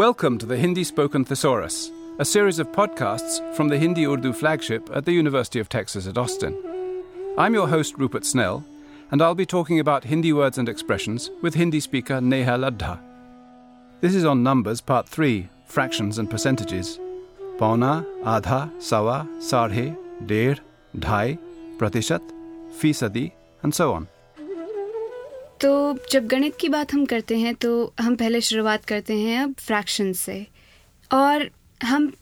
Welcome to the Hindi Spoken Thesaurus, a series of podcasts from the Hindi Urdu flagship at the University of Texas at Austin. I'm your host, Rupert Snell, and I'll be talking about Hindi words and expressions with Hindi speaker Neha Ladha. This is on Numbers, Part 3 Fractions and Percentages. Pauna, Adha, Sawa, Sarhe, Der, Dhai, Pratishat, Feesadi, and so on. तो जब गणित की बात हम करते हैं तो हम पहले शुरुआत करते हैं अब फ्रैक्शन से। और हम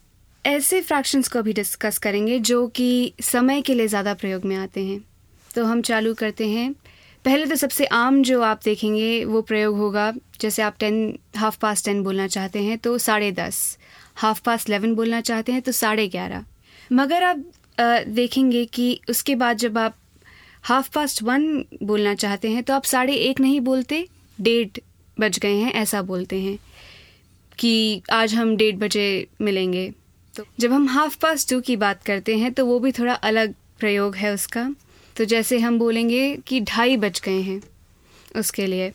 ऐसे फ्रैक्शंस को भी डिस्कस करेंगे जो कि समय के लिए ज़्यादा प्रयोग में आते हैं। तो हम चालू करते हैं। पहले तो सबसे आम जो आप देखेंगे, वो प्रयोग होगा, जैसे आप टेन हाफ़ पास टेन बोलना चाहते हैं तो साढ़े दस। हाफ़ पास इलेवन बोलना चाहते हैं तो साढ़े ग्यारह। मगर आप देखेंगे कि उसके बाद जब आप हाफ़ पास्ट वन बोलना चाहते हैं तो आप साढ़े एक नहीं बोलते, डेढ़ बज गए हैं, ऐसा बोलते हैं कि आज हम डेढ़ बजे मिलेंगे। तो जब हम हाफ़ पास्ट टू की बात करते हैं तो वो भी थोड़ा अलग प्रयोग है उसका। तो जैसे हम बोलेंगे कि ढाई बज गए हैं उसके लिए।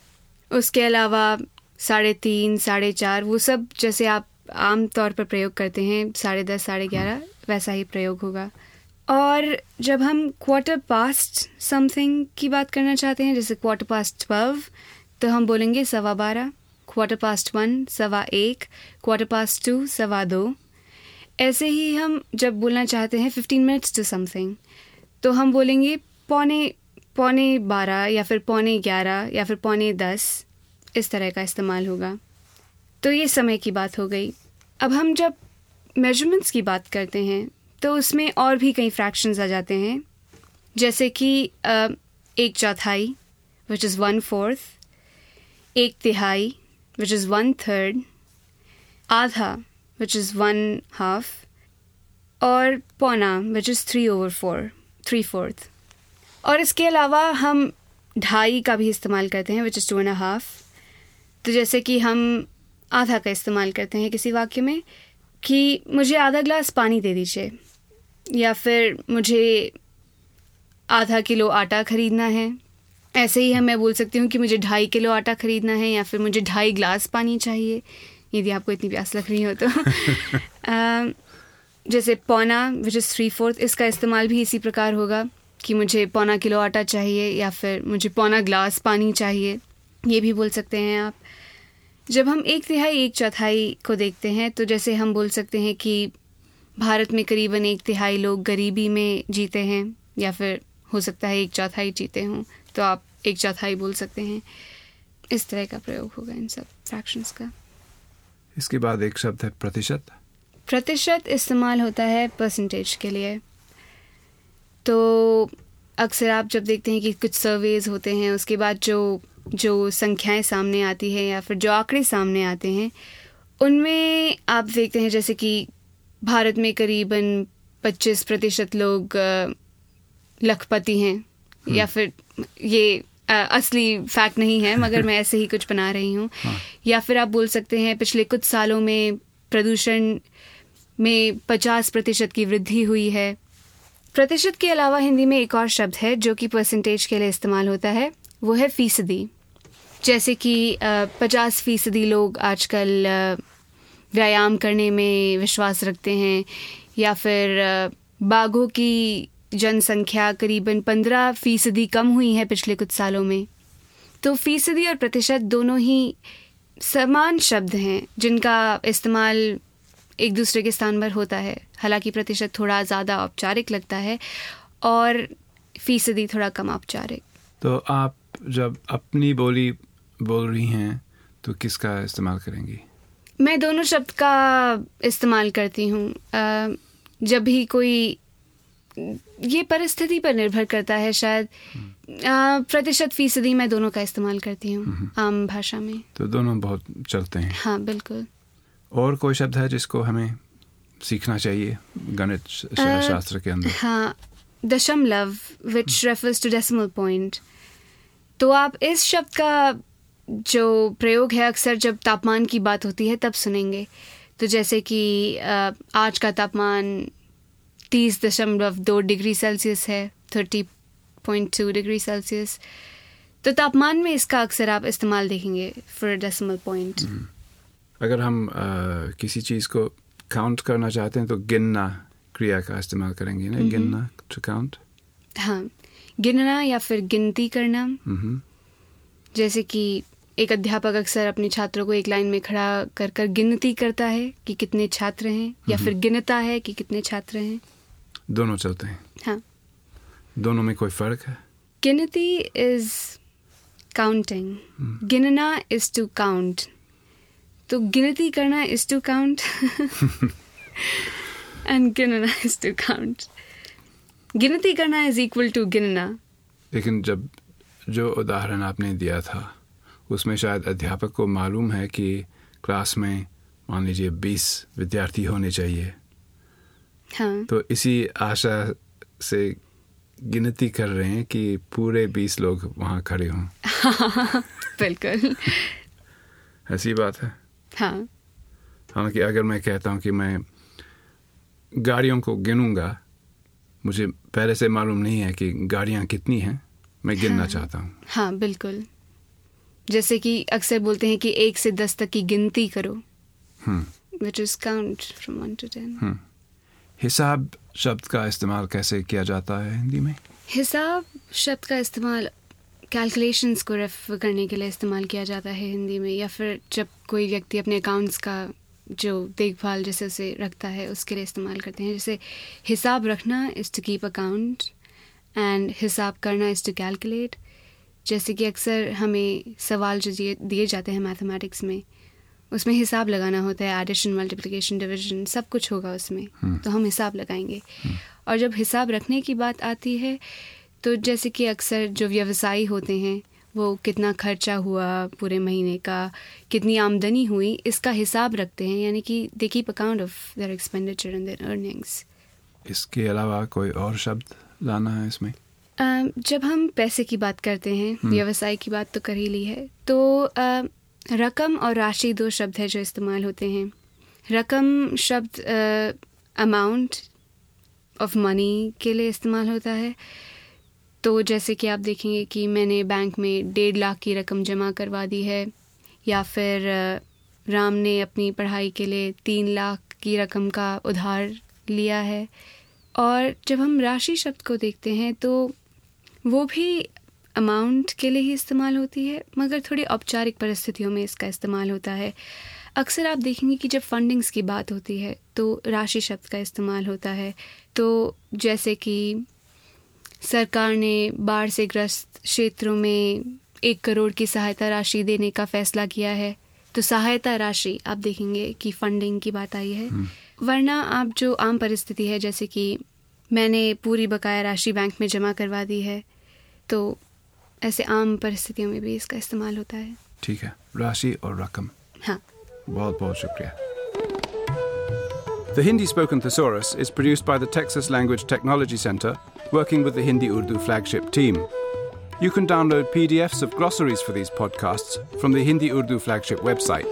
उसके अलावा साढ़े तीन, साढ़े चार, वो सब जैसे आप आम तौर पर प्रयोग करते हैं, साढ़े दस, साढ़े ग्यारह, वैसा ही प्रयोग होगा। और जब हम क्वार्टर पास्ट समथिंग की बात करना चाहते हैं, जैसे क्वार्टर पास्ट ट्वेल्व तो हम बोलेंगे सवा बारह क्वार्टर पास्ट वन सवा एक क्वार्टर पास्ट टू सवा दो। ऐसे ही हम जब बोलना चाहते हैं फिफ्टीन मिनट्स टू समथिंग तो हम बोलेंगे पौने पौने बारह या फिर पौने ग्यारह या फिर पौने दस, इस तरह का इस्तेमाल होगा। तो ये समय की बात हो गई। अब हम जब मेजरमेंट्स की बात करते हैं तो उसमें और भी कई फ्रैक्शंस आ जाते हैं। जैसे कि एक चौथाई विच इज़ वन फोर्थ एक तिहाई विच इज़ वन थर्ड आधा विच इज़ वन हाफ़ और पौना which is three over four three fourth और इसके अलावा हम ढाई का भी इस्तेमाल करते हैं which is two and half तो जैसे कि हम आधा का इस्तेमाल करते हैं किसी वाक्य में, कि मुझे आधा ग्लास पानी दे दीजिए। या फिर मुझे आधा किलो आटा ख़रीदना है? ऐसे ही हम मैं बोल सकती हूँ कि मुझे ढाई किलो आटा ख़रीदना है या फिर मुझे ढाई ग्लास पानी चाहिए। यदि आपको इतनी प्यास लग रही हो तो। जैसे पौना विच इज़ थ्री फोर्थ इसका इस्तेमाल भी इसी प्रकार होगा कि मुझे पौना किलो आटा चाहिए या फिर मुझे पौना ग्लास पानी चाहिए। ये भी बोल सकते हैं आप। जब हम एक तिहाई एक चौथाई को देखते हैं तो जैसे हम बोल सकते हैं कि भारत में करीबन एक तिहाई लोग गरीबी में जीते हैं या फिर हो सकता है एक चौथाई जीते हों तो आप एक चौथाई बोल सकते हैं। इस तरह का प्रयोग होगा इन सब फ्रैक्शंस का। इसके बाद एक शब्द है प्रतिशत। प्रतिशत इस्तेमाल होता है परसेंटेज के लिए। तो अक्सर आप जब देखते हैं कि कुछ सर्वेज होते हैं उसके बाद जो जो संख्याएँ सामने आती है या फिर जो आंकड़े सामने आते हैं उनमें आप देखते हैं जैसे कि भारत में करीबन 25 प्रतिशत लोग लखपति हैं हम्म। या फिर ये आ, असली फैक्ट नहीं है मगर मैं ऐसे ही कुछ बना रही हूँ हाँ। या फिर आप बोल सकते हैं पिछले कुछ सालों में प्रदूषण में 50 प्रतिशत की वृद्धि हुई है प्रतिशत के अलावा हिंदी में एक और शब्द है जो कि परसेंटेज के लिए इस्तेमाल होता है वो है फ़ीसदी जैसे कि पचास फ़ीसदी लोग आजकल व्यायाम करने में विश्वास रखते हैं, या फिर बाघों की जनसंख्या करीबन पंद्रह फ़ीसदी कम हुई है पिछले कुछ सालों में। तो फ़ीसदी और प्रतिशत दोनों ही समान शब्द हैं, जिनका इस्तेमाल एक दूसरे के स्थान पर होता है। हालाँकि प्रतिशत थोड़ा ज़्यादा औपचारिक लगता है और फ़ीसदी थोड़ा कम औपचारिक। तो आप जब अपनी बोली बोल रही हैं तो किसका इस्तेमाल करेंगी? मैं दोनों शब्द का इस्तेमाल करती हूँ। जब भी कोई ये परिस्थिति पर निर्भर करता है शायद प्रतिशत फ़ीसदी मैं दोनों का इस्तेमाल करती हूँ हम्म। आम भाषा में। तो दोनों बहुत चलते हैं। हाँ बिल्कुल। और कोई शब्द है जिसको हमें सीखना चाहिए गणित शास्त्र के अंदर? हाँ दशमलव which refers to decimal point तो आप इस शब्द का जो प्रयोग है अक्सर जब तापमान की बात होती है तब सुनेंगे। तो जैसे कि आज का तापमान तीस दशमलव दो डिग्री सेल्सियस है thirty point two degree Celsius. तो तापमान में इसका अक्सर आप इस्तेमाल देखेंगे फॉर डेसिमल पॉइंट अगर हम आ, किसी चीज़ को काउंट करना चाहते हैं तो गिनना क्रिया का इस्तेमाल करेंगे ना? गिनना टू काउंट हाँ। गिनना या फिर गिनती करना। हम्म। जैसे कि एक अध्यापक अक्सर अपने छात्रों को एक लाइन में खड़ा कर कर गिनती करता है कि कितने छात्र हैं या फिर गिनता है कि कितने छात्र हैं। दोनों चलते हैं। हाँ। दोनों में कोई फ़र्क है? गिनती इज़ काउंटिंग गिनना इज़ टू काउंट तो गिनती करना इज़ टू काउंट एंड गिनना इज़ टू काउंट गिनती करना इज़ इक्वल टू गिनना। लेकिन जब जो उदाहरण आपने दिया था उसमें शायद अध्यापक को मालूम है कि क्लास में मान लीजिए बीस विद्यार्थी होने चाहिए। हाँ। तो इसी आशा से गिनती कर रहे हैं कि पूरे बीस लोग वहाँ खड़े हों। बिल्कुल। ऐसी बात है। हाँ। हालाँकि अगर मैं कहता हूँ कि मैं गाड़ियों को गिनूँगा मुझे पहले से मालूम नहीं है कि गाड़ियाँ कितनी हैं मैं गिनना हाँ। चाहता हूँ। हाँ बिल्कुल। जैसे कि अक्सर बोलते हैं कि एक से दस तक की गिनती करो। Which is count from one to ten हिसाब शब्द का इस्तेमाल कैसे किया जाता है हिंदी में? हिसाब शब्द का इस्तेमाल कैलकुलेशंस को रेफर करने के लिए इस्तेमाल किया जाता है हिंदी में या फिर जब कोई व्यक्ति अपने अकाउंट्स का जो देखभाल जैसे उसे रखता है उसके लिए इस्तेमाल करते हैं। जैसे हिसाब रखना is to keep account and हिसाब करना इज़ टू कैलकुलेट जैसे कि अक्सर हमें सवाल जो दिए जाते हैं मैथमेटिक्स में उसमें हिसाब लगाना होता है एडिशन मल्टीप्लिकेशन डिवीज़न सब कुछ होगा उसमें तो हम हिसाब लगाएँगे। और जब हिसाब रखने की बात आती है तो जैसे कि अक्सर जो व्यवसायी होते हैं वो कितना खर्चा हुआ पूरे महीने का कितनी आमदनी हुई इसका हिसाब रखते हैं यानी कि they keep account of their expenditure and their earnings इसके अलावा कोई और शब्द लाना है इसमें? जब हम पैसे की बात करते हैं व्यवसाय की बात तो कर ही ली है तो रकम और राशि दो शब्द है जो इस्तेमाल होते हैं। रकम शब्द अमाउंट ऑफ़ मनी के लिए इस्तेमाल होता है। तो जैसे कि आप देखेंगे कि मैंने बैंक में डेढ़ लाख की रकम जमा करवा दी है या फिर राम ने अपनी पढ़ाई के लिए तीन लाख की रकम का उधार लिया है। और जब हम राशि शब्द को देखते हैं तो वो भी अमाउंट के लिए ही इस्तेमाल होती है मगर थोड़ी औपचारिक परिस्थितियों में इसका इस्तेमाल होता है। अक्सर आप देखेंगे कि जब फंडिंग्स की बात होती है तो राशि शब्द का इस्तेमाल होता है। तो जैसे कि सरकार ने बाढ़ से ग्रस्त क्षेत्रों में एक करोड़ की सहायता राशि देने का फैसला किया है तो सहायता राशि आप देखेंगे कि फंडिंग की बात आई है। वरना आप जो आम परिस्थिति है जैसे कि मैंने पूरी बकाया राशि बैंक में जमा करवा दी है तो ऐसे आम परिस्थितियों में भी इसका इस्तेमाल होता है ठीक है राशि और रकम हाँ बहुत बहुत शुक्रिया The Hindi Spoken Thesaurus is produced by the Texas Language Technology Center, working with the Hindi Urdu flagship team. You can download PDFs of glossaries for these podcasts from the Hindi Urdu flagship website.